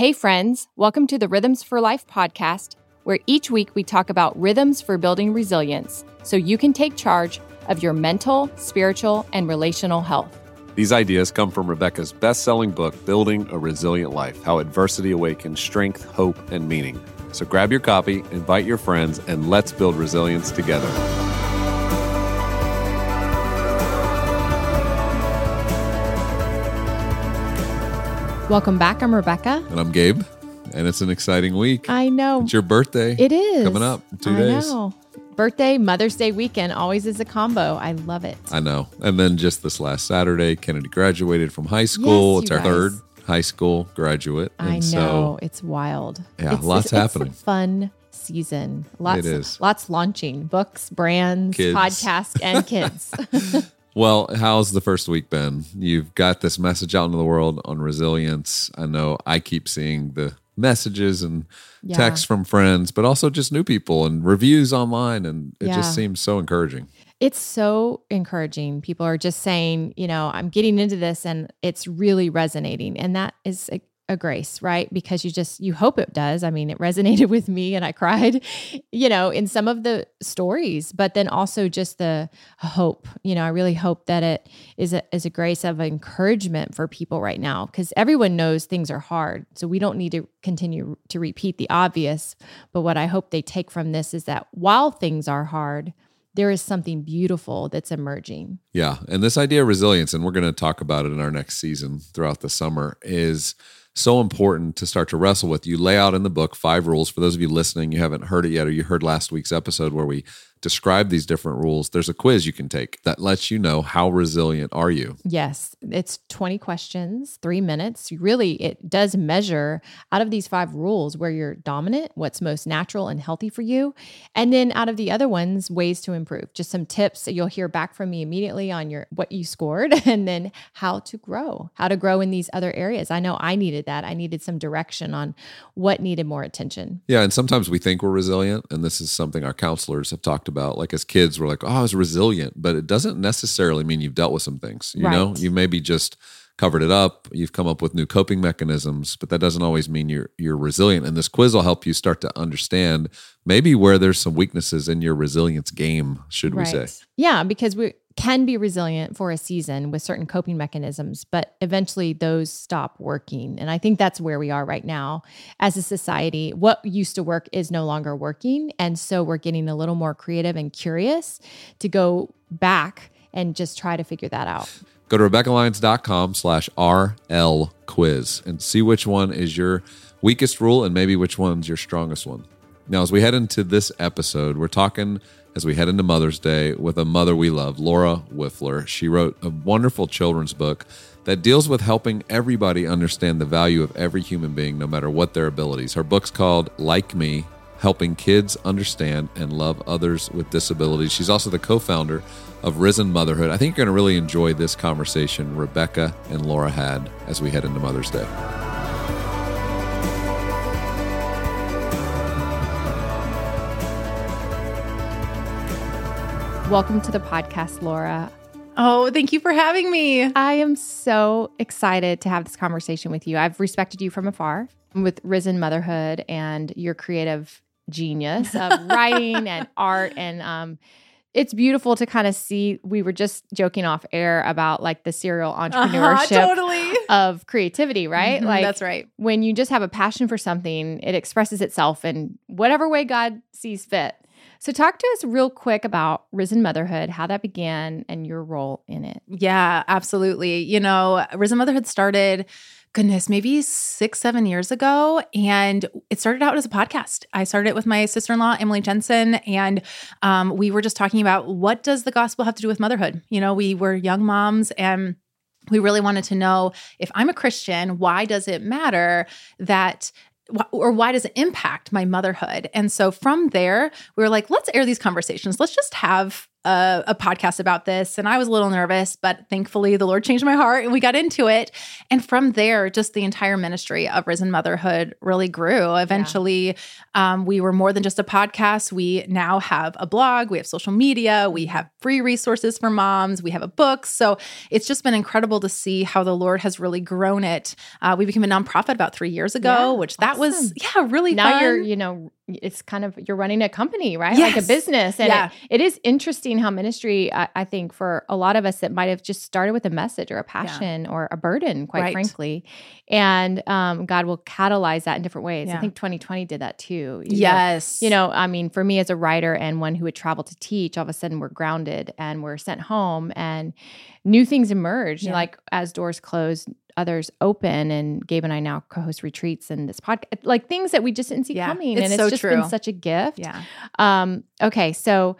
Hey, friends, welcome to the Rhythms for Life podcast, where each week we talk about rhythms for building resilience so you can take charge of your mental, spiritual, and relational health. These ideas come from Rebekah's best selling book, Building a Resilient Life How Adversity Awakens Strength, Hope, and Meaning. So grab your copy, invite your friends, and let's build resilience together. Welcome back. I'm Rebekah. And I'm Gabe, and it's an exciting week. I know. It's your birthday. It is. Coming up in two I days. know. Birthday, Mother's Day weekend always is a combo. I love it. I know. And then just this last Saturday, Kennedy graduated from high school. Yes, it's our guys. third high school graduate. I know. So it's wild. Yeah, It's- lots it's, it's happening. a fun season. Lots, It is. Lots launching books, brands, Kids. podcasts, and kids. Well, how's the first week been? You've got this message out into the world on resilience. I know I keep seeing the messages and Yeah. texts from friends, but also just new people and reviews online. And it Yeah. just seems so encouraging. it's so encouraging. People are just saying, you know, I'm getting into this and it's really resonating. And that is a, grace, right? Because you just, you hope it does. I mean, it resonated with me and I cried, you know, in some of the stories, but then also just the hope. You know, I really hope that it is a, is a grace of encouragement for people right now because everyone knows things are hard. So we don't need to continue to repeat the obvious. But what I hope they take from this is that while things are hard, there is something beautiful that's emerging. Yeah. And this idea of resilience, and we're going to talk about it in our next season throughout the summer, is so important to start to wrestle with. You lay out in the book five rules. For those of you listening, you haven't heard it yet, or you heard last week's episode where we describe these different rules. There's a quiz you can take that lets you know how resilient are you. Yes, it's 20 questions, three minutes. Really, it does measure out of these five rules where you're dominant, what's most natural and healthy for you. And then out of the other ones, ways to improve. Just some tips that you'll hear back from me immediately on your what you scored and then how to grow, how to grow in these other areas. I know I needed that. I needed some direction on what needed more attention. Yeah, and sometimes we think we're resilient, and this is something our counselors have talked about. Like as kids, we're like, "Oh, I was resilient," but it doesn't necessarily mean you've dealt with some things. You know, Right. you maybe just covered it up. You've come up with new coping mechanisms, but that doesn't always mean you're you're resilient. And this quiz will help you start to understand maybe where there's some weaknesses in your resilience game. Should we say? Yeah, because we can be resilient for a season with certain coping mechanisms, but eventually those stop working. And I think that's where we are right now as a society. What used to work is no longer working. And so we're getting a little more creative and curious to go back and just try to figure that out. Go to RebekahLyons.com slash RL quiz and see which one is your weakest rule and maybe which one's your strongest one. Now, as we head into this episode, we're talking as we head into Mother's Day with a mother we love, Laura Wifler. She wrote a wonderful children's book that deals with helping everybody understand the value of every human being, no matter what their abilities. Her book's called Like Me helping kids understand and love others with disabilities. She's also the co founder of Risen Motherhood. I think you're going to really enjoy this conversation Rebekah and Laura had as we head into Mother's Day. Welcome to the podcast, Laura. Oh, thank you for having me. I am so excited to have this conversation with you. I've respected you from afar with Risen Motherhood and your creative genius of writing and art. And um, it's beautiful to kind of see. We were just joking off air about like the serial entrepreneurship Uh-huh, totally. of creativity, right? Mhm, Like that's right. when you just have a passion for something, it expresses itself in whatever way God sees fit. So, talk to us real quick about Risen Motherhood, how that began, and your role in it. Yeah, absolutely. You know, Risen Motherhood started, goodness, maybe six, seven years ago. And it started out as a podcast. I started it with my sister in law, Emily Jensen. And um, we were just talking about what does the gospel have to do with motherhood? You know, we were young moms and we really wanted to know if I'm a Christian, why does it matter that or why does it impact my motherhood? And so from there, we were like, let's air these conversations. Let's just have a, a, podcast about this and I was a little nervous, but thankfully the Lord changed my heart and we got into it. And from there, just the entire ministry of Risen Motherhood really grew. Eventually, yeah. um, we were more than just a podcast. We now have a blog, we have social media, we have free resources for moms, we have a book. So it's just been incredible to see how the Lord has really grown it. Uh, we became a nonprofit about three years ago, yeah, which that awesome. was, yeah, really now fun. you're, you know, it's kind of you're running a company, right? Yes. Like a business. And yeah. it, it is interesting how ministry, I, I, think, for a lot of us that might have just started with a message or a passion yeah. or a burden, quite right. frankly. And um, God will catalyze that in different ways. Yeah. I think 2020 did that too. You yes. Know, you know, I mean, for me as a writer and one who would travel to teach, all of a sudden we're grounded and we're sent home and new things emerge. Like as doors close, others open and Gabe and I now co-host retreats and this podcast like things that we just didn't see yeah, coming it's and it's so just true. been such a gift. Yeah. Um okay, so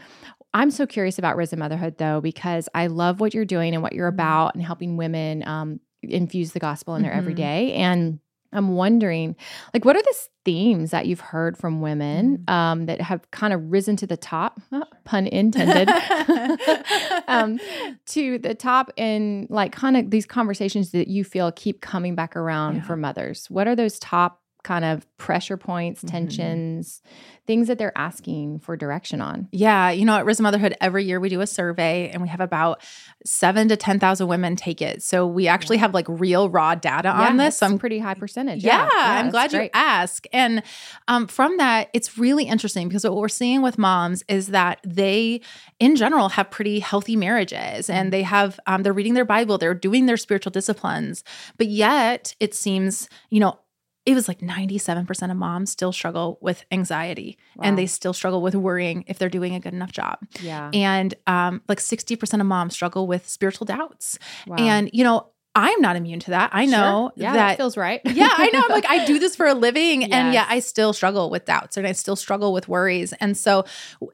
I'm so curious about Risen Motherhood though because I love what you're doing and what you're mm-hmm. about and helping women um, infuse the gospel in their mm-hmm. everyday and I'm wondering, like, what are the themes that you've heard from women mm. um, that have kind of risen to the top, pun intended, um, to the top in like kind of these conversations that you feel keep coming back around yeah. for mothers? What are those top kind of pressure points, mm-hmm. tensions, things that they're asking for direction on. Yeah, you know, at Risen Motherhood, every year we do a survey and we have about seven to 10,000 women take it. So we actually have like real raw data yeah, on this. So I'm pretty high percentage. Yeah, yeah, yeah I'm glad great. you ask. And um, from that, it's really interesting because what we're seeing with moms is that they, in general, have pretty healthy marriages and mm-hmm. they have, um, they're reading their Bible, they're doing their spiritual disciplines. But yet it seems, you know, it was like 97% of moms still struggle with anxiety wow. and they still struggle with worrying if they're doing a good enough job. Yeah. And um, like 60% of moms struggle with spiritual doubts. Wow. And, you know, I'm not immune to that. I know sure. yeah, that, that, feels right. yeah, I know. I'm like, I do this for a living. Yes. And yet I still struggle with doubts and I still struggle with worries. And so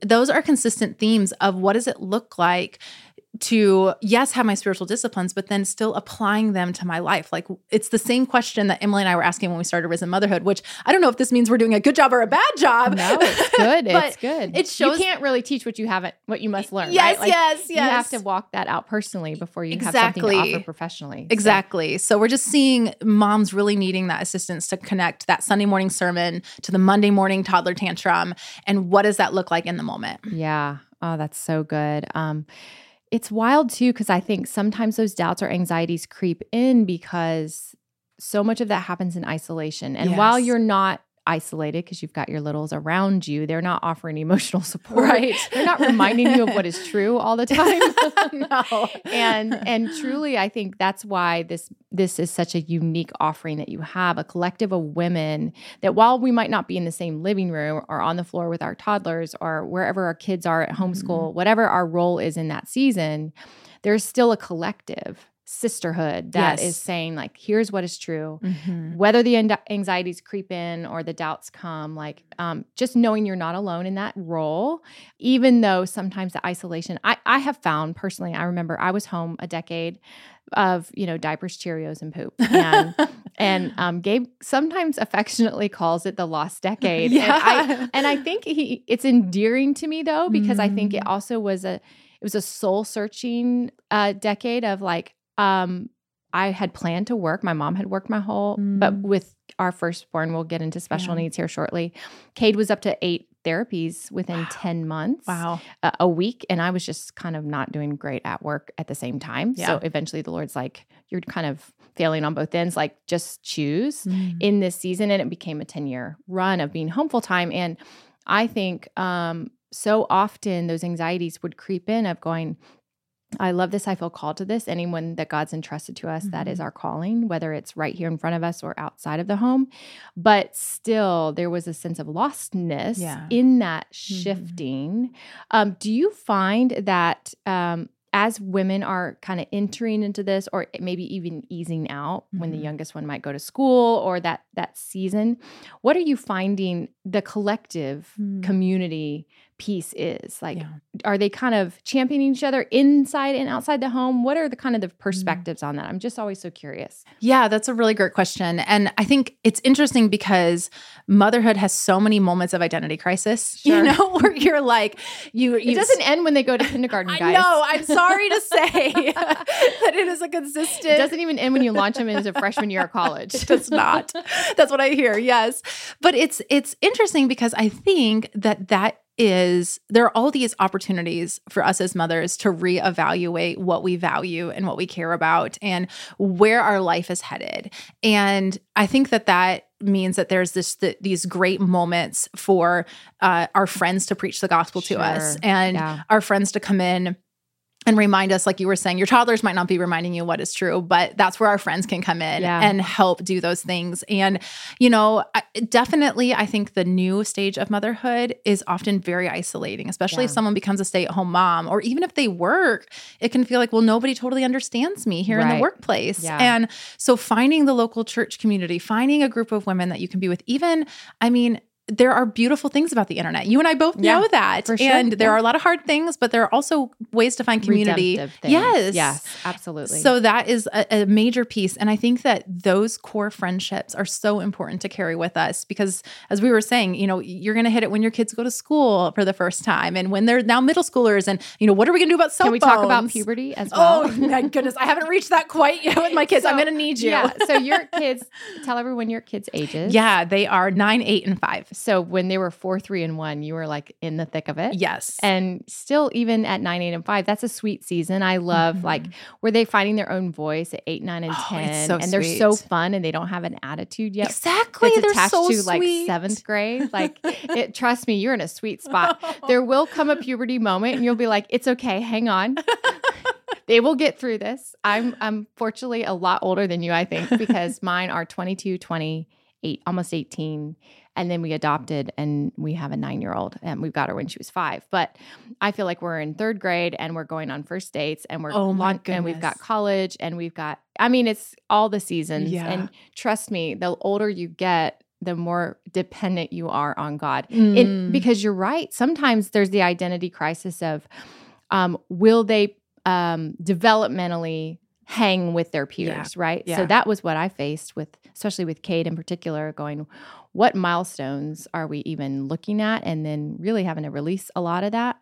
those are consistent themes of what does it look like to yes have my spiritual disciplines but then still applying them to my life. Like it's the same question that emily and i were asking when we started risen motherhood which i don't know if this means we're doing a good job or a bad job. No it's good. It's good. it shows you can't really teach what you haven't what you must learn yes right? like, yes yes you have to walk that out personally before you exactly. have something to offer professionally. Exactly. So. so we're just seeing moms really needing that assistance to connect that sunday morning sermon to the monday morning toddler tantrum. And what does that look like in the moment? Yeah. Oh that's so good. Um it's wild too, because I think sometimes those doubts or anxieties creep in because so much of that happens in isolation. And yes. while you're not isolated because you've got your littles around you. They're not offering emotional support. Right. They're not reminding you of what is true all the time. no. And and truly I think that's why this this is such a unique offering that you have, a collective of women that while we might not be in the same living room or on the floor with our toddlers or wherever our kids are at homeschool, mm-hmm. whatever our role is in that season, there's still a collective sisterhood that yes. is saying like here's what is true mm-hmm. whether the anxieties creep in or the doubts come like um, just knowing you're not alone in that role even though sometimes the isolation I, I have found personally i remember i was home a decade of you know diapers cheerios and poop and and um, gabe sometimes affectionately calls it the lost decade yeah. and, I, and I think he it's endearing to me though because mm-hmm. i think it mm-hmm. also was a it was a soul searching uh, decade of like um, I had planned to work. My mom had worked my whole, mm. but with our firstborn, we'll get into special yeah. needs here shortly. Cade was up to eight therapies within wow. 10 months. Wow. Uh, a week. And I was just kind of not doing great at work at the same time. Yeah. So eventually the Lord's like, you're kind of failing on both ends. Like, just choose mm. in this season. And it became a 10 year run of being home full time. And I think um, so often those anxieties would creep in of going, I love this. I feel called to this. Anyone that God's entrusted to us, mm-hmm. that is mm-hmm. our calling, whether it's right here in front of us or outside of the home. But still, there was a sense of lostness yeah. in that mm-hmm. shifting. Mm-hmm. Um, do you find that um, as women are kind of entering into this, or maybe even easing out mm-hmm. when the mm-hmm. youngest one might go to school or that that season, what are you finding the collective mm. community piece is. Like, Yeah. are they kind of championing each other inside and outside the home? What are the kind of Mm-hmm. the perspectives on that? I'm just always so curious. Yeah, that's a really great question. And I think it's interesting because motherhood has so many moments of identity crisis, Sure. you know, where you're like, you, It doesn't end when they go to kindergarten, I guys. know. I'm sorry to say that it is a consistent. It doesn't even end when you launch them into freshman year of college. It does not. That's what I hear. Yes, but it's it's interesting because I think that that is there are all these opportunities for us as mothers to reevaluate what we value and what we care about and where our life is headed. And I think that that means that there's this th- these great moments for uh, our friends to preach the gospel to us and Yeah. our friends to come in and remind us like you were saying your toddlers might not be reminding you what is true but that's where our friends can come in Yeah. and help do those things and you know I, definitely i think the new stage of motherhood is often very isolating especially if someone becomes a stay-at-home mom or even if they work it can feel like well nobody totally understands me here in the workplace Yeah. and so finding the local church community finding a group of women that you can be with even i mean there are beautiful things about the internet. You and I both Yeah, know that. for sure. And there Yeah. are a lot of hard things, but there are also ways to find community. Yes. Yes, absolutely. So that is a, a major piece. And I think that those core friendships are so important to carry with us because, as we were saying, you know, you're going to hit it when your kids go to school for the first time and when they're now middle schoolers. And, you know, what are we going to do about cell Can we talk about puberty as oh, well? Oh, my goodness. I haven't reached that quite yet with my kids. I'm going to need you. Yeah. So your kids, tell everyone your kids' ages. Yeah, they are nine, eight, and five. So when they were four, three, and one, you were like in the thick of it. Yes. And still, even at nine, eight, and five, that's a sweet season. I love like were they finding their own voice at eight, nine, and Mm-hmm. Oh, ten, so and they're so fun, and they don't have an attitude yet. exactly. That's They're so to like sweet. seventh grade. Like, it, trust me, you're in a sweet spot. There will come a puberty moment, and you'll be like, "It's okay, hang on." they will get through this. I'm I'm fortunately a lot older than you, I think, because mine are 22, 28, almost 18. And then we adopted and we have a nine year old and we've got her when she was five. But I feel like we're in third grade and we're going on first dates and we're Oh my launch- and we've got college and we've got I mean it's all the seasons. Yeah. And trust me, the older you get, the more dependent you are on God. It, Mm. because you're right. Sometimes there's the identity crisis of um, will they um, developmentally hang with their peers, right? Yeah. So that was what I faced with, especially with Cade in particular, going, what milestones are we even looking at? And then really having to release a lot of that.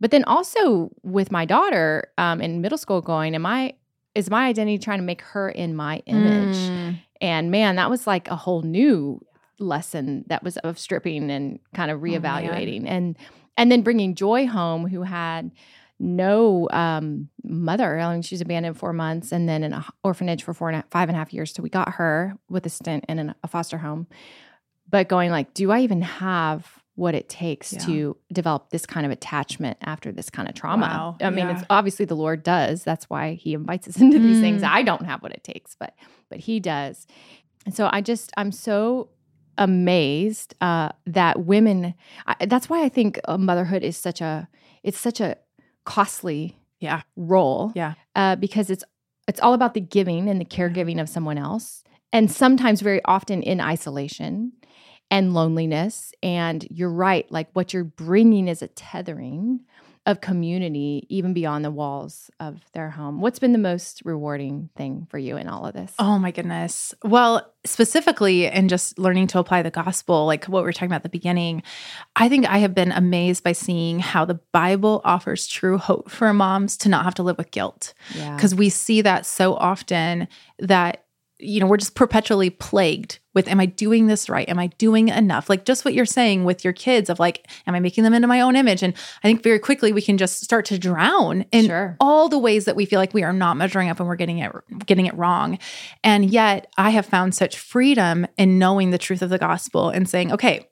But then also with my daughter um, in middle school, going, am I, is my identity trying to make her in my image? Mm. And man, that was like a whole new lesson that was of stripping and kind of Oh, reevaluating and and then bringing Joy home who had no um, mother. I mean, she was abandoned four months and then in an orphanage for four and a, five and a half years till we got her with a stint in an, a foster home. But going like, do I even have what it takes Yeah. to develop this kind of attachment after this kind of trauma? Wow. I mean, Yeah. it's obviously the Lord does. That's why He invites us into these things. Mm. I don't have what it takes, but but He does. And so I just I'm so amazed uh, that women. I, that's why I think uh, motherhood is such a it's such a costly Yeah. role. Yeah. uh, because it's it's all about the giving and the caregiving of someone else, and sometimes very often in isolation and loneliness. And you're right, like what you're bringing is a tethering of community even beyond the walls of their home. What's been the most rewarding thing for you in all of this? Oh my goodness. Well, specifically in just learning to apply the gospel, like what we were talking about at the beginning, I think I have been amazed by seeing how the Bible offers true hope for moms to not have to live with guilt. yeah. Because we see that so often that, you know, we're just perpetually plagued with, am I doing this right? Am I doing enough? Like just what you're saying with your kids of like, am I making them into my own image? And I think very quickly we can just start to drown in Sure. all the ways that we feel like we are not measuring up and we're getting it getting it wrong. And yet I have found such freedom in knowing the truth of the gospel and saying, okay,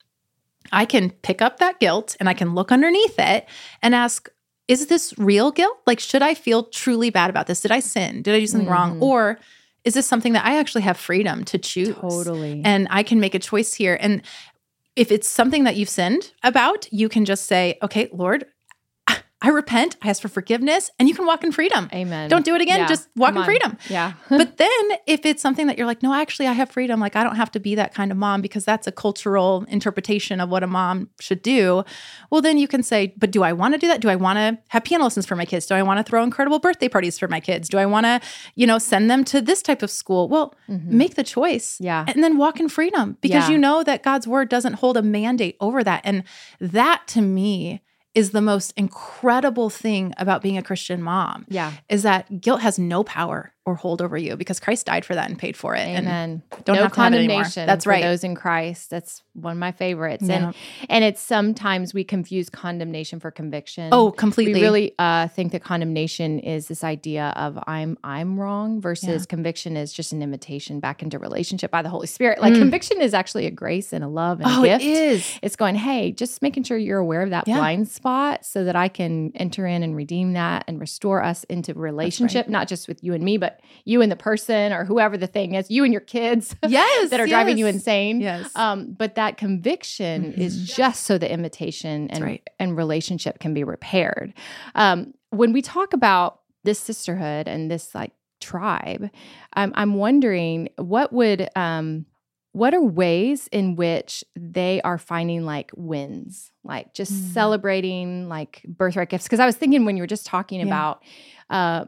I can pick up that guilt and I can look underneath it and ask, is this real guilt? Like, should I feel truly bad about this? Did I sin? Did I do something wrong? Mhm. Or is this something that I actually have freedom to choose? Totally. And I can make a choice here. And if it's something that you've sinned about, you can just say, okay, Lord, I repent, I ask for forgiveness, and you can walk in freedom. Amen. Don't do it again, Yeah. just walk Come in on. freedom. Yeah. but then if it's something that you're like, no, actually, I have freedom, like I don't have to be that kind of mom because that's a cultural interpretation of what a mom should do. Well, then you can say, but do I want to do that? Do I want to have piano lessons for my kids? Do I want to throw incredible birthday parties for my kids? Do I want to, you know, send them to this type of school? Well, mm-hmm. make the choice. Yeah. And then walk in freedom because Yeah. you know that God's word doesn't hold a mandate over that. And that to me is the most incredible thing about being a Christian mom Yeah. is that guilt has no power or hold over you because Christ died for that and paid for it. And Amen. don't no have to have it anymore. condemnation. That's for right. Those in Christ. That's one of my favorites. Yeah. And and it's sometimes we confuse condemnation for conviction. oh, completely. we really uh, think that condemnation is this idea of I'm I'm wrong versus conviction is just an invitation back into relationship by the Holy Spirit. Like Mm. conviction is actually a grace and a love and oh, a gift. it is. It's going, hey, just making sure you're aware of that Yeah. blind spot so that I can enter in and redeem that and restore us into relationship, not just with you and me, but you and the person or whoever the thing is, you and your kids Yes. that are driving you insane. Yes. Um, but that conviction is just so the invitation and, right. and relationship can be repaired. Um, when we talk about this sisterhood and this like tribe, I'm, I'm wondering what would um, what are ways in which they are finding like wins, like just Mm. celebrating like birthright gifts? Because I was thinking when you were just talking Yeah. about uh,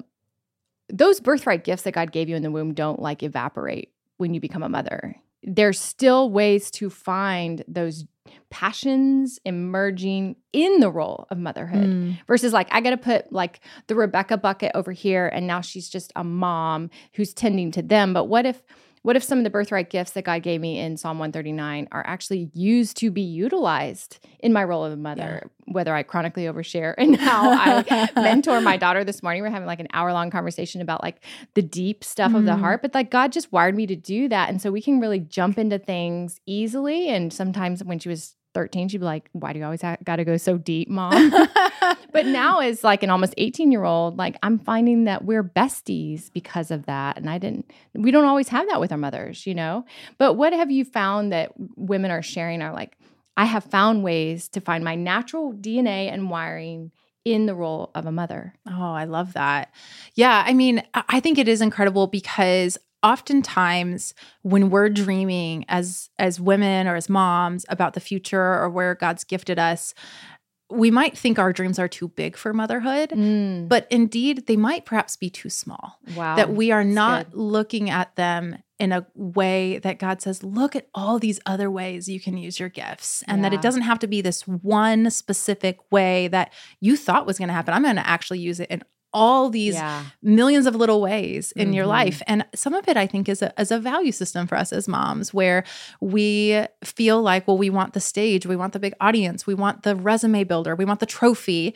those birthright gifts that God gave you in the womb don't like evaporate when you become a mother. There's still ways to find those passions emerging in the role of motherhood Mm. versus like I got to put like the Rebekah bucket over here and now she's just a mom who's tending to them. But what if what if some of the birthright gifts that God gave me in Psalm 139 are actually used to be utilized in my role of a mother, whether I chronically overshare and how I mentor my daughter this morning. We're having like an hour long conversation about like the deep stuff of the Mhm. heart, but like God just wired me to do that. And so we can really jump into things easily. And sometimes when she was 13, she'd be like, Why do you always ha- got to go so deep, mom? but now as like an almost 18 year old like i'm finding that we're besties because of that and i didn't we don't always have that with our mothers you know but what have you found that women are sharing are like i have found ways to find my natural dna and wiring in the role of a mother Oh, I love that. Yeah, I mean, I I think it is incredible because oftentimes when we're dreaming as as women or as moms about the future or where God's gifted us, we might think our dreams are too big for motherhood, mm. but indeed they might perhaps be too small. wow that we are not looking at them in a way that God says, look at all these other ways you can use your gifts. And that it doesn't have to be this one specific way that you thought was going to happen. I'm going to actually use it in all these yeah millions of little ways in your Mhm. life. And some of it I think is a, is a value system for us as moms where we feel like, well, we want the stage, we want the big audience, we want the resume builder, we want the trophy.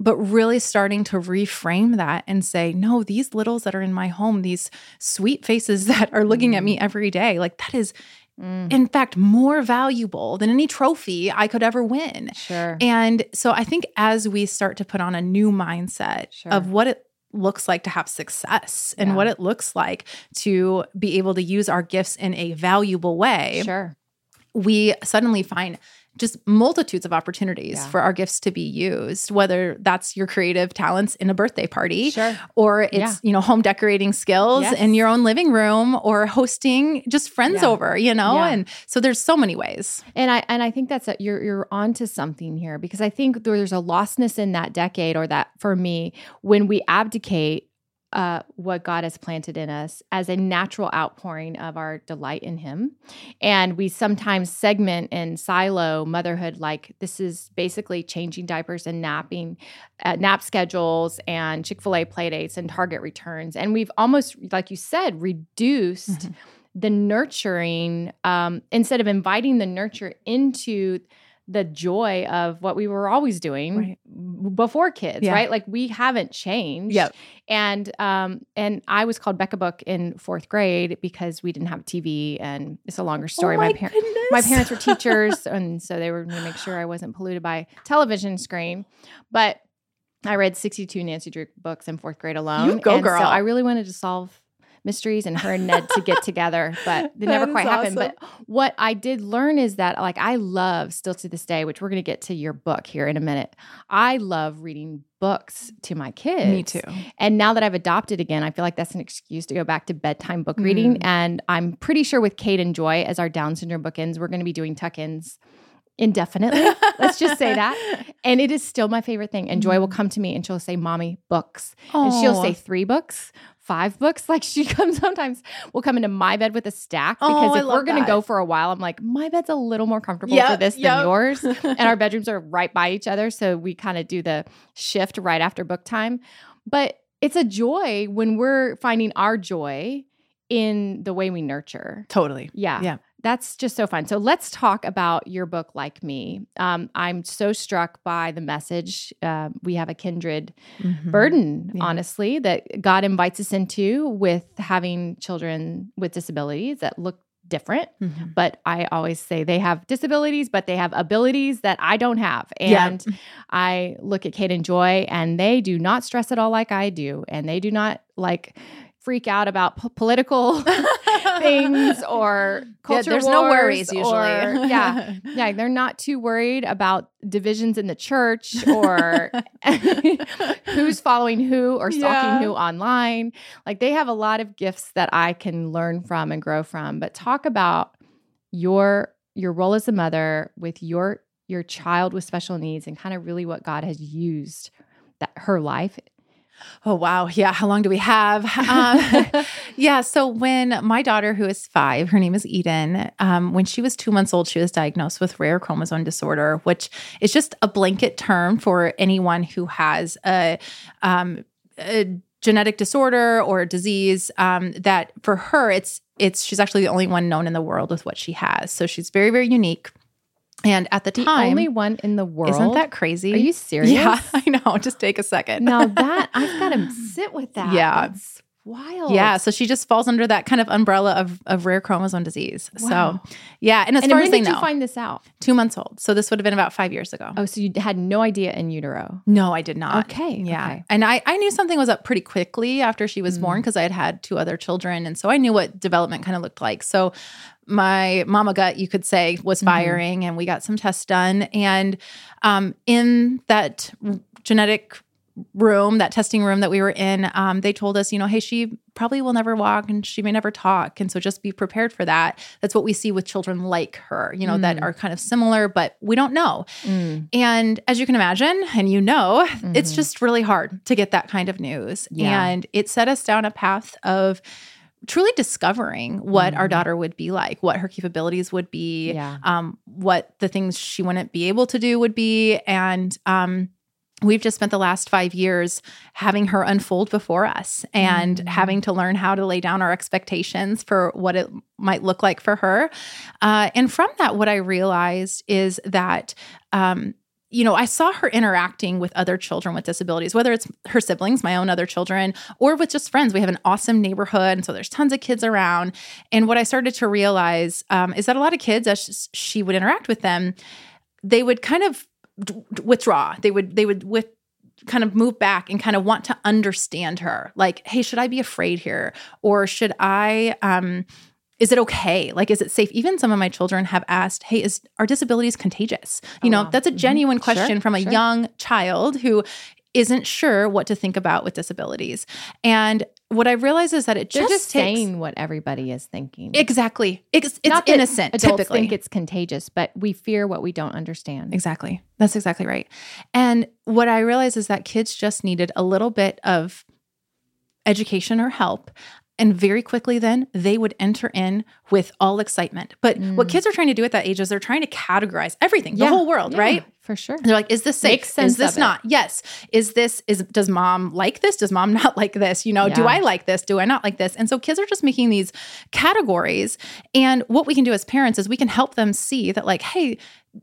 But really starting to reframe that and say, no, these littles that are in my home, these sweet faces that are looking at me every day, like that is, Mm, in fact, more valuable than any trophy I could ever win. sure And so I think as we start to put on a new mindset Sure. of what it looks like to have success and Yeah. what it looks like to be able to use our gifts in a valuable way, sure we suddenly find just multitudes of opportunities Yeah. for our gifts to be used, whether that's your creative talents in a birthday party sure or it's, Yeah. you know, home decorating skills Yes. in your own living room or hosting just friends Yeah. over, you know? And so there's so many ways. And I and I think that's a, you're you're onto something here because I think there's a lostness in that decade or that for me when we abdicate uh, what God has planted in us as a natural outpouring of our delight in Him, and we sometimes segment and silo motherhood like this is basically changing diapers and napping, uh, nap schedules and Chick Fil A playdates and Target returns, and we've almost like you said reduced Mhm. the nurturing um, instead of inviting the nurture into the joy of what we were always doing Right. before kids Yeah. right like we haven't changed Yep. and um and i was called becca book in fourth grade because we didn't have a tv and it's a longer story Oh my, my parents my parents were teachers and so they were to make sure i wasn't polluted by television screen but i read 62 nancy drew books in fourth grade alone You go, and girl. so i really wanted to solve mysteries and her and Ned to get together, but they never quite happened. awesome. But what I did learn is that, like, I love still to this day, which we're going to get to your book here in a minute. I love reading books to my kids. Me too. And now that I've adopted again, I feel like that's an excuse to go back to bedtime book reading. Mm. And I'm pretty sure with Cade and Joy as our Down syndrome bookends, we're going to be doing tuck ins indefinitely. Let's just say that. And it is still my favorite thing. And Joy will Mm. come to me and she'll say, Mommy, books. And she'll say three books, five books. Like she comes sometimes, we'll come into my bed with a stack Oh, because I if we're going to that. go for a while, I'm like, my bed's a little more comfortable for this yep. than yours. and our bedrooms are right by each other. So we kind of do the shift right after book time. But it's a joy when we're finding our joy in the way we nurture. Totally. Yeah. Yeah. That's just so fun. So let's talk about your book, Like Me. Um, I'm so struck by the message. Uh, we have a kindred Mhm. burden, Yeah. honestly, that God invites us into with having children with disabilities that look different. Mhm. But I always say they have disabilities, but they have abilities that I don't have. Yeah. And I look at Cade and Joy, and they do not stress at all like I do. And they do not like freak out about p- political things or culture. there's no worries usually. or- yeah. Yeah, they're not too worried about divisions in the church or who's following who or stalking Yeah. who online. Like they have a lot of gifts that I can learn from and grow from. But talk about your your role as a mother with your your child with special needs and kind of really what God has used that her life. Oh, wow. Yeah. How long do we have? Um, yeah. So, when my daughter, who is five, her name is Eden, um, when she was two months old, she was diagnosed with rare chromosome disorder, which is just a blanket term for anyone who has a, um, a genetic disorder or disease. Um, that for her, it's it's she's actually the only one known in the world with what she has. So she's very very unique. And at the The time, only one in the world. isn't that crazy? Are you serious? Yeah, I know. Just take a second. now that I've got to sit with that. Yeah. That's wild. Yeah, so she just falls under that kind of umbrella of, of rare chromosome disease. Wow. So, yeah, and as and far when as they did you know, find this out? two months old. So this would have been about five years ago. Oh, so you had no idea in utero. No, I did not. Okay, Yeah. okay. And I, I knew something was up pretty quickly after she was born Mm. because I had had two other children. And so I knew what development kind of looked like. So my mama gut, you could say, was Mhm. firing and we got some tests done. And um, in that genetic room, that testing room that we were in, um, they told us, you know, hey, she probably will never walk and she may never talk. And so just be prepared for that. That's what we see with children like her, you know, that Mm. are kind of similar, but we don't know. Mm. And as you can imagine, and you know, it's Mhm. just really hard to get that kind of news. Yeah. And it set us down a path of truly discovering what our Mhm. daughter would be like, what her capabilities would be, Yeah. um, what the things she wouldn't be able to do would be. And um, we've just spent the last five years having her unfold before us and Mm. having to learn how to lay down our expectations for what it might look like for her. Uh, and from that, what I realized is that. Um, you know, I saw her interacting with other children with disabilities, whether it's her siblings, my own other children, or with just friends. We have an awesome neighborhood. And so there's tons of kids around. And what I started to realize um, is that a lot of kids, as she would interact with them, they would kind of d- withdraw. They would, they would with kind of move back and kind of want to understand her. Like, hey, should I be afraid here? Or should I, um, is it okay? Like, is it safe? Even some of my children have asked, hey, is our disabilities contagious? You Oh, know, wow. that's a Mhm. genuine Sure, question from a sure. young child who isn't sure what to think about with disabilities. And what I realize is that it They're just, just takes, saying what everybody is thinking. exactly. It's, it's Not innocent. Adults typically, think it's contagious, but we fear what we don't understand. Exactly. That's exactly right. And what I realized is that kids just needed a little bit of education or help. And very quickly, then they would enter in with all excitement. But what Mm. kids are trying to do at that age is they're trying to categorize everything, the whole world, Yeah, right? For sure. They're like, is this safe? Make sense is this not? Yes. Is this is does mom like this? Does mom not like this? You know, do I like this? Do I not like this? And so kids are just making these categories. And what we can do as parents is we can help them see that, like, hey,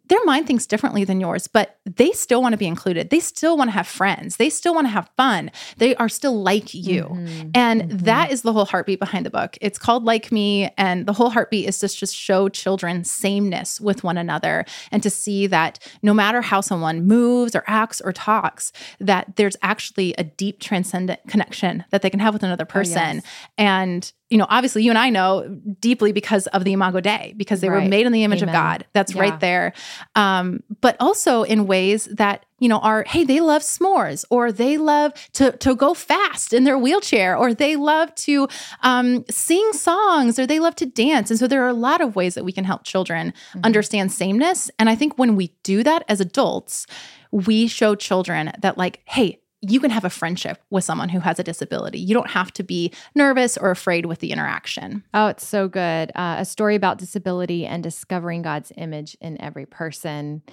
their mind thinks differently than yours, but they still want to be included. They still want to have friends. They still want to have fun. They are still like you. Mm-hmm. And mm-hmm. That is the whole heartbeat behind the book. It's called Like Me. And the whole heartbeat is just to show children sameness with one another and to see that no matter how someone moves or acts or talks, that there's actually a deep transcendent connection that they can have with another person. Oh, yes. And you know, obviously you and I know deeply because of the Imago Dei, because they right. were made in the image Amen. of God. That's yeah. right there. Um, but also in ways that, you know, are, hey, they love s'mores, or they love to to go fast in their wheelchair, or they love to um, sing songs, or they love to dance. And so there are a lot of ways that we can help children mm-hmm. understand sameness. And I think when we do that as adults, we show children that, like, hey, you can have a friendship with someone who has a disability. You don't have to be nervous or afraid with the interaction. Oh, it's so good. Uh, a story about disability and discovering God's image in every person.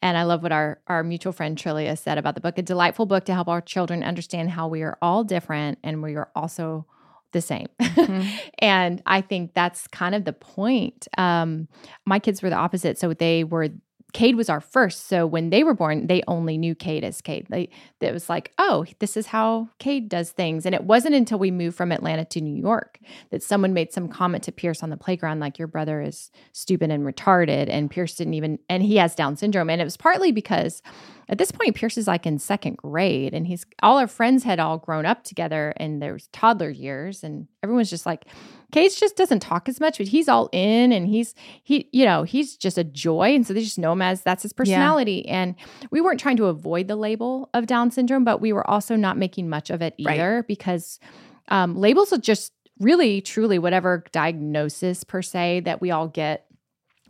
And I love what our, our mutual friend Trillia said about the book a delightful book to help our children understand how we are all different and we are also the same. Mm-hmm. and I think that's kind of the point. Um, my kids were the opposite. So they were Cade was our first. So when they were born, they only knew Cade as Cade. They, it was like, oh, this is how Cade does things. And it wasn't until we moved from Atlanta to New York that someone made some comment to Pierce on the playground, like, your brother is stupid and retarded. And Pierce didn't even, and he has Down syndrome. And it was partly because at this point, Pierce is like in second grade and he's all our friends had all grown up together in their toddler years. And everyone's just like, Cade just doesn't talk as much, but he's all in and he's he, you know, he's just a joy. And so they just know him as that's his personality. Yeah. And we weren't trying to avoid the label of Down syndrome, but we were also not making much of it either right. because um, labels are just really truly whatever diagnosis per se that we all get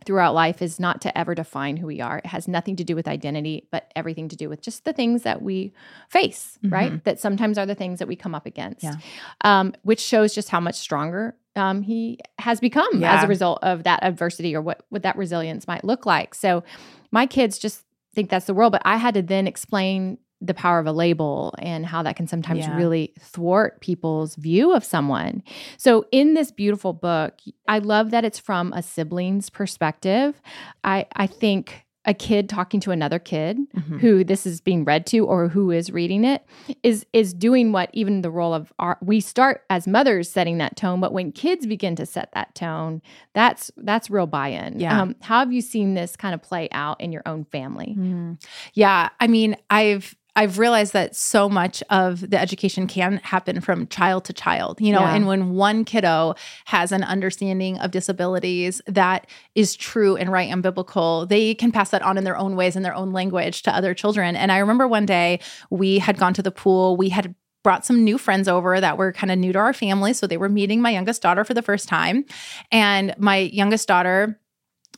throughout life is not to ever define who we are. It has nothing to do with identity, but everything to do with just the things that we face, mm-hmm. right? That sometimes are the things that we come up against, yeah. um, which shows just how much stronger um, he has become yeah. as a result of that adversity or what, what that resilience might look like. So my kids just think that's the world, but I had to then explain the power of a label and how that can sometimes yeah. really thwart people's view of someone. So, in this beautiful book, I love that it's from a sibling's perspective. I, I think a kid talking to another kid mm-hmm. who this is being read to or who is reading it is is doing what even the role of our we start as mothers setting that tone but when kids begin to set that tone that's that's real buy-in yeah. Um, how have you seen this kind of play out in your own family mm-hmm. yeah i mean i've I've realized that so much of the education can happen from child to child, you know, yeah. and when one kiddo has an understanding of disabilities that is true and right and biblical, they can pass that on in their own ways in their own language to other children. And I remember one day we had gone to the pool, we had brought some new friends over that were kind of new to our family. So they were meeting my youngest daughter for the first time. And my youngest daughter,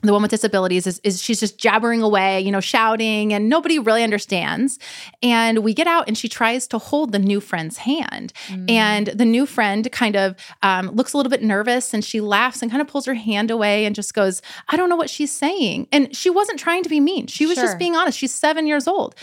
the one with disabilities is, is she's just jabbering away, you know, shouting, and nobody really understands. And we get out, and she tries to hold the new friend's hand, mm. and the new friend kind of um, looks a little bit nervous, and she laughs and kind of pulls her hand away and just goes, "I don't know what she's saying." And she wasn't trying to be mean; she was sure. just being honest. She's seven years old,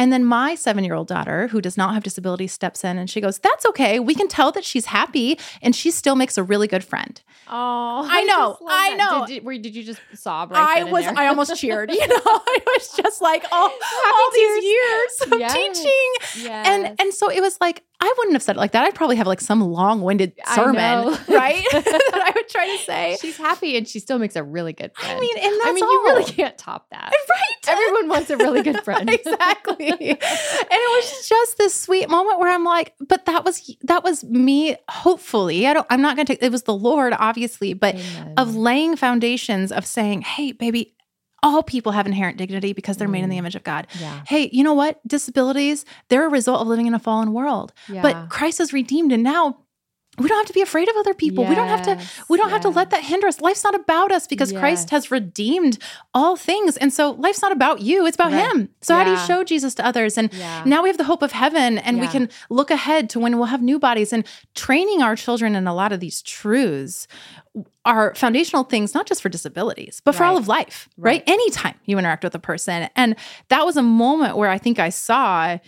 and then my seven-year-old daughter, who does not have disabilities, steps in and she goes, "That's okay. We can tell that she's happy, and she still makes a really good friend." Oh, I, I know, I know. Did, did, did you just sob right I was I almost cheered. You know, I was just like oh, all these years of yes. teaching, yes. and and so it was like I wouldn't have said it like that. I'd probably have like some long-winded sermon, right? that I would try to say. She's happy and she still makes a really good friend. I mean, and that's I mean, all. you really can't top that, right? Everyone wants a really good friend, exactly. and it was just this sweet moment where I'm like, but that was that was me. Hopefully, I don't. I'm not going to. Take it was the Lord, obviously, but Amen. of laying foundations of saying, hey, baby, all people have inherent dignity because they're made in the mm. image of God. Yeah. Hey, you know what? Disabilities, they're a result of living in a fallen world. Yeah. But Christ has redeemed and now we don't have to be afraid of other people. Yes, we don't have to we don't yes. have to let that hinder us. Life's not about us because yes. Christ has redeemed all things. And so life's not about you, it's about right. him. So yeah. how do you show Jesus to others? And yeah. now we have the hope of heaven and yeah. we can look ahead to when we'll have new bodies and training our children in a lot of these truths are foundational things not just for disabilities but for right. all of life right. right anytime you interact with a person and that was a moment where i think i saw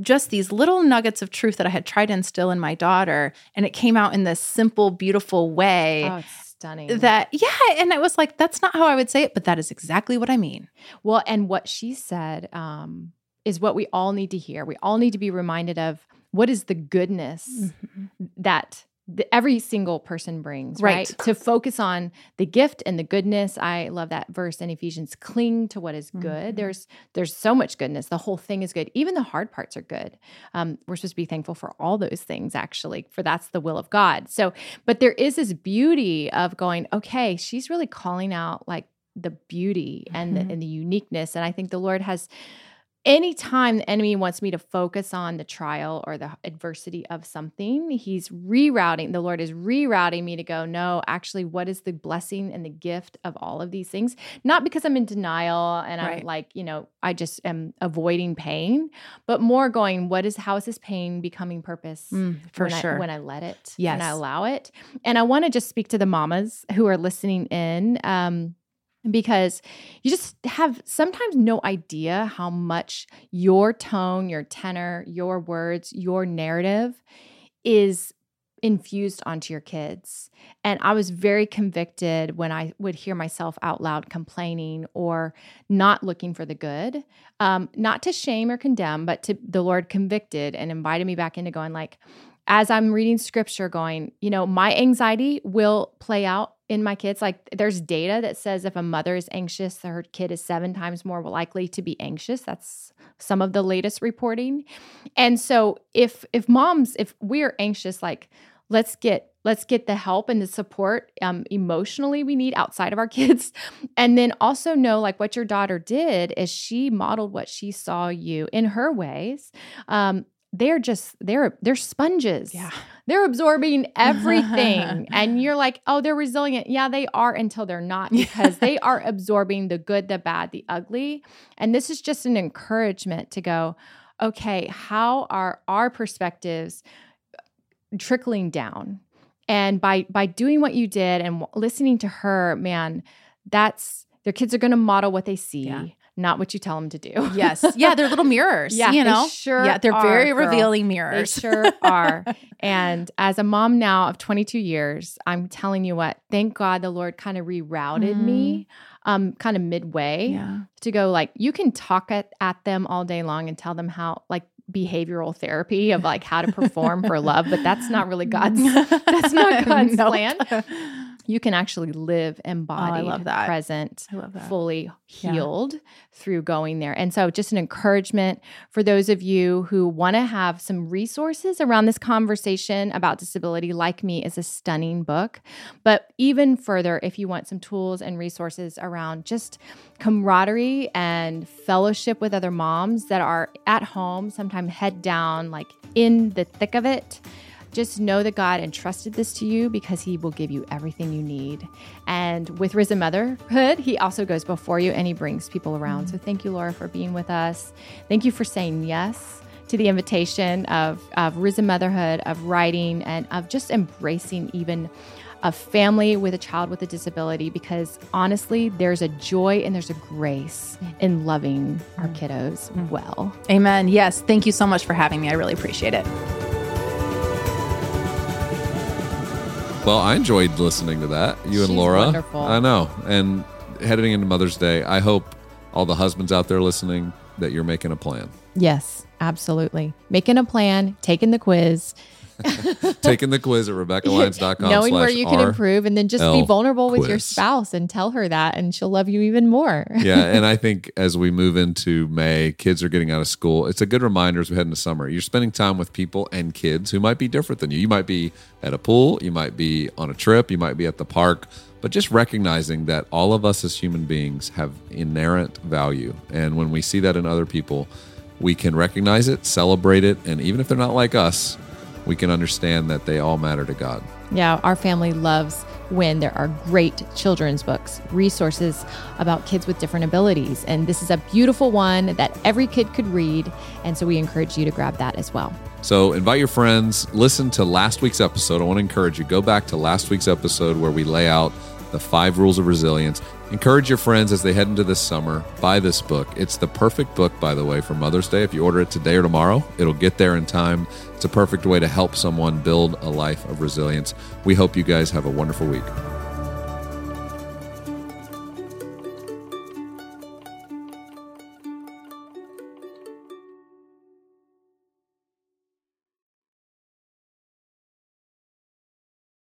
just these little nuggets of truth that I had tried to instill in my daughter, and it came out in this simple, beautiful way. Oh, stunning. that yeah and i was like that's not how i would say it but that is exactly what i mean Well, and what she said um, is what we all need to hear. We all need to be reminded of what is the goodness that the, every single person brings, right. Right. To focus on the gift and the goodness. I love that verse in Ephesians. Cling to what is good. Mhm. There's there's so much goodness. The whole thing is good. Even the hard parts are good. Um, we're supposed to be thankful for all those things, actually, for that's the will of God. So, but there is this beauty of going. Okay, she's really calling out like the beauty and Mhm. the, and the uniqueness. And I think the Lord has anytime the enemy wants me to focus on the trial or the adversity of something, he's rerouting, the Lord is rerouting me to go, no, actually, what is the blessing and the gift of all of these things? Not because I'm in denial and I'm like, you know, I just am avoiding pain, but more going, what is, how is this pain becoming purpose? Mm, for when sure I, when I let it Yes, when I allow it. And I want to just speak to the mamas who are listening in. Um, because you just have sometimes no idea how much your tone, your tenor, your words, your narrative is infused onto your kids. And I was very convicted when I would hear myself out loud complaining or not looking for the good, um, not to shame or condemn, but to the Lord convicted and invited me back into going like, as I'm reading scripture, going, you know, my anxiety will play out in my kids. Like there's data that says if a mother is anxious, her kid is seven times more likely to be anxious. That's some of the latest reporting. And so if if moms, if we're anxious, like let's get let's get the help and the support um, emotionally we need outside of our kids and then also know like what your daughter did is she modeled what she saw you in her ways um, they're just they're they're sponges. Yeah. They're absorbing everything. And you're like oh they're resilient. Yeah they are until they're not because they are absorbing the good the bad the ugly. And this is just an encouragement to go okay how are our perspectives uh, trickling down? And by by doing what you did and listening to her man that's their kids are going to model what they see. Yeah. Not what you tell them to do. Yes. Yeah they're little mirrors Yeah, you they know? sure yeah they're are, very girl. revealing they mirrors sure are. And as a mom now of 22 years i'm telling you what thank god the lord kind of rerouted me um kind of midway yeah. to go like you can talk at, at them all day long and tell them how like behavioral therapy of like how to perform for love but that's not really god's that's not god's Nope. plan you can actually live oh, embodied love that. present I love that. fully Yeah. healed through going there. And so, just an encouragement for those of you who want to have some resources around this conversation about disability, like me, is a stunning book. But even further, if you want some tools and resources around just camaraderie and fellowship with other moms that are at home, sometimes head down, like in the thick of it. Just know that God entrusted this to you because He will give you everything you need. And with Risen Motherhood, He also goes before you and He brings people around. So thank you, Laura, for being with us. Thank you for saying yes to the invitation of, of Risen Motherhood, of writing, and of just embracing even a family with a child with a disability because honestly, there's a joy and there's a grace in loving our kiddos well. amen yes thank you so much for having me i really appreciate it Well, I enjoyed listening to that. You and She's Laura. wonderful. I know. And heading into Mother's Day, I hope all the husbands out there listening that you're making a plan. Yes, absolutely. Making a plan, taking the quiz, Taking the quiz at RebekahLyons.com. knowing where you can R. improve, and then just be L vulnerable with your spouse and tell her that, and she'll love you even more. yeah, and I think as we move into May, kids are getting out of school. It's a good reminder as we head into summer. You're spending time with people and kids who might be different than you. You might be at a pool, you might be on a trip, you might be at the park, but just recognizing that all of us as human beings have inherent value. And when we see that in other people, we can recognize it, celebrate it, and even if they're not like us, we can understand that they all matter to God. Yeah, our family loves when there are great children's books, resources about kids with different abilities. And this is a beautiful one that every kid could read. And so we encourage you to grab that as well. So invite your friends, listen to last week's episode. I want to encourage you go back to last week's episode where we lay out the five rules of resilience. Encourage your friends as they head into this summer. Buy this book. It's the perfect book, by the way, for Mother's Day. If you order it today or tomorrow, it'll get there in time. It's a perfect way to help someone build a life of resilience. We hope you guys have a wonderful week.